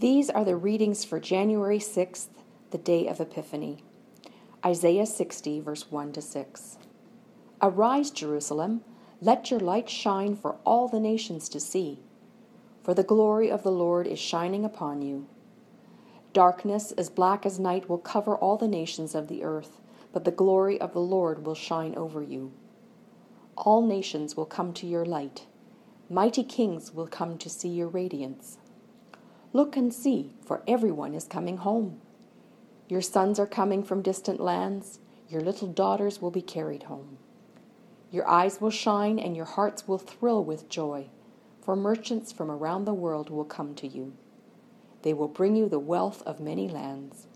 These are the readings for January 6th, the day of Epiphany. Isaiah 60, verse 1 to 6. Arise, Jerusalem, let your light shine for all the nations to see. For the glory of the Lord is shining upon you. Darkness as black as night will cover all the nations of the earth, but the glory of the Lord will shine over you. All nations will come to your light. Mighty kings will come to see your radiance. Look and see, for everyone is coming home. Your sons are coming from distant lands. Your little daughters will be carried home. Your eyes will shine and your hearts will thrill with joy, for merchants from around the world will come to you. They will bring you the wealth of many lands.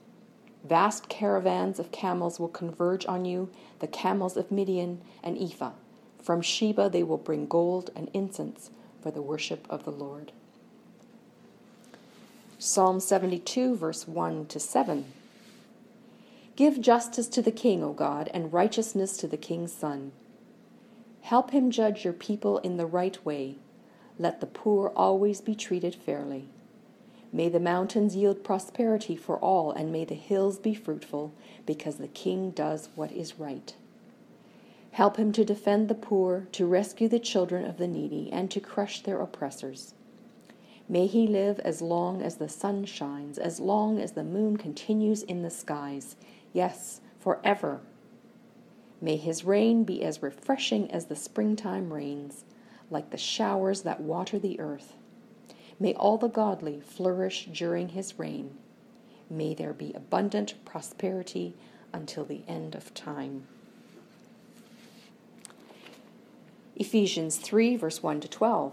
Vast caravans of camels will converge on you, the camels of Midian and Ephah. From Sheba they will bring gold and incense for the worship of the Lord. Psalm 72, verse 1 to 7. Give justice to the king, O God, and righteousness to the king's son. Help him judge your people in the right way. Let the poor always be treated fairly. May the mountains yield prosperity for all, and may the hills be fruitful, because the king does what is right. Help him to defend the poor, to rescue the children of the needy, and to crush their oppressors. May he live as long as the sun shines, as long as the moon continues in the skies, yes, forever. May his reign be as refreshing as the springtime rains, like the showers that water the earth. May all the godly flourish during his reign. May there be abundant prosperity until the end of time. Ephesians 3, verse 1 to 12.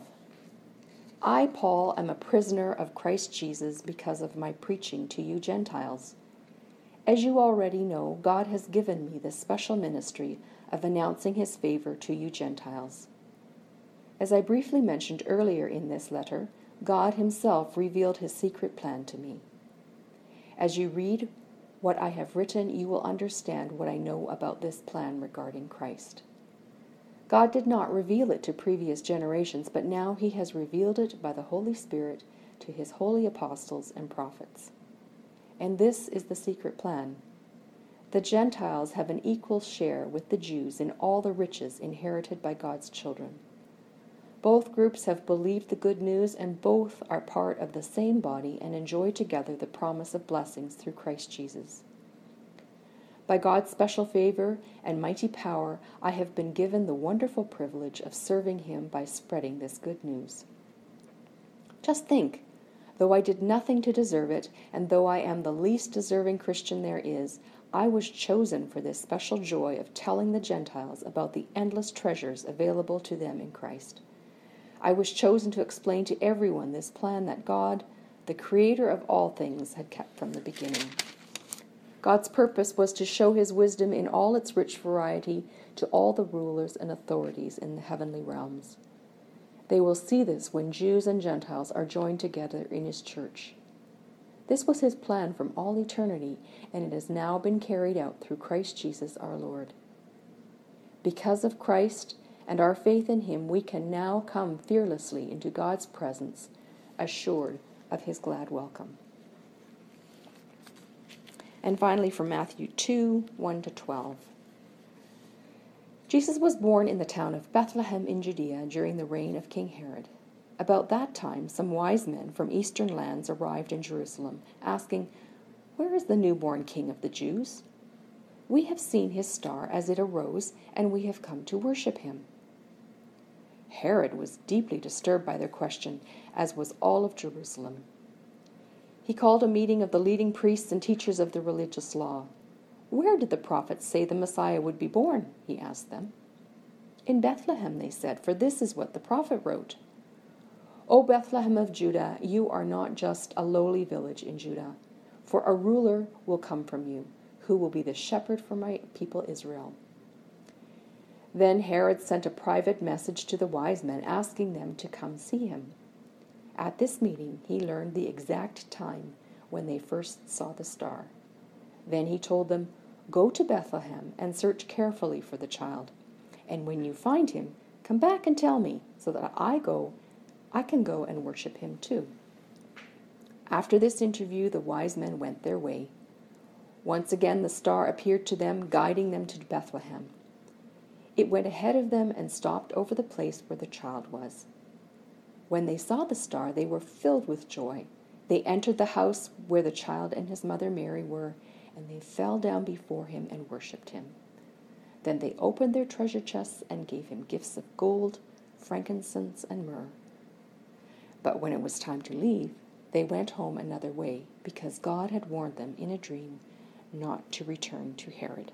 I, Paul, am a prisoner of Christ Jesus because of my preaching to you Gentiles. As you already know, God has given me this special ministry of announcing his favor to you Gentiles. As I briefly mentioned earlier in this letter, God himself revealed his secret plan to me. As you read what I have written, you will understand what I know about this plan regarding Christ. God did not reveal it to previous generations, but now he has revealed it by the Holy Spirit to his holy apostles and prophets. And this is the secret plan. The Gentiles have an equal share with the Jews in all the riches inherited by God's children. Both groups have believed the good news, and both are part of the same body and enjoy together the promise of blessings through Christ Jesus. By God's special favor and mighty power, I have been given the wonderful privilege of serving Him by spreading this good news. Just think, though I did nothing to deserve it, and though I am the least deserving Christian there is, I was chosen for this special joy of telling the Gentiles about the endless treasures available to them in Christ. I was chosen to explain to everyone this plan that God, the Creator of all things, had kept from the beginning. God's purpose was to show his wisdom in all its rich variety to all the rulers and authorities in the heavenly realms. They will see this when Jews and Gentiles are joined together in his church. This was his plan from all eternity, and it has now been carried out through Christ Jesus our Lord. Because of Christ and our faith in him, we can now come fearlessly into God's presence, assured of his glad welcome. And finally, from Matthew 2 1 to 12. Jesus was born in the town of Bethlehem in Judea during the reign of King Herod. About that time, some wise men from eastern lands arrived in Jerusalem, asking, Where is the newborn king of the Jews? We have seen his star as it arose, and we have come to worship him. Herod was deeply disturbed by their question, as was all of Jerusalem. He called a meeting of the leading priests and teachers of the religious law. Where did the prophets say the Messiah would be born? he asked them. In Bethlehem, they said, for this is what the prophet wrote. O Bethlehem of Judah, you are not just a lowly village in Judah, for a ruler will come from you, who will be the shepherd for my people Israel. Then Herod sent a private message to the wise men asking them to come see him. At this meeting, he learned the exact time when they first saw the star. Then he told them, Go to Bethlehem and search carefully for the child. And when you find him, come back and tell me, so that I go, I can go and worship him too. After this interview, the wise men went their way. Once again, the star appeared to them, guiding them to Bethlehem. It went ahead of them and stopped over the place where the child was. When they saw the star, they were filled with joy. They entered the house where the child and his mother Mary were, and they fell down before him and worshipped him. Then they opened their treasure chests and gave him gifts of gold, frankincense, and myrrh. But when it was time to leave, they went home another way, because God had warned them in a dream not to return to Herod.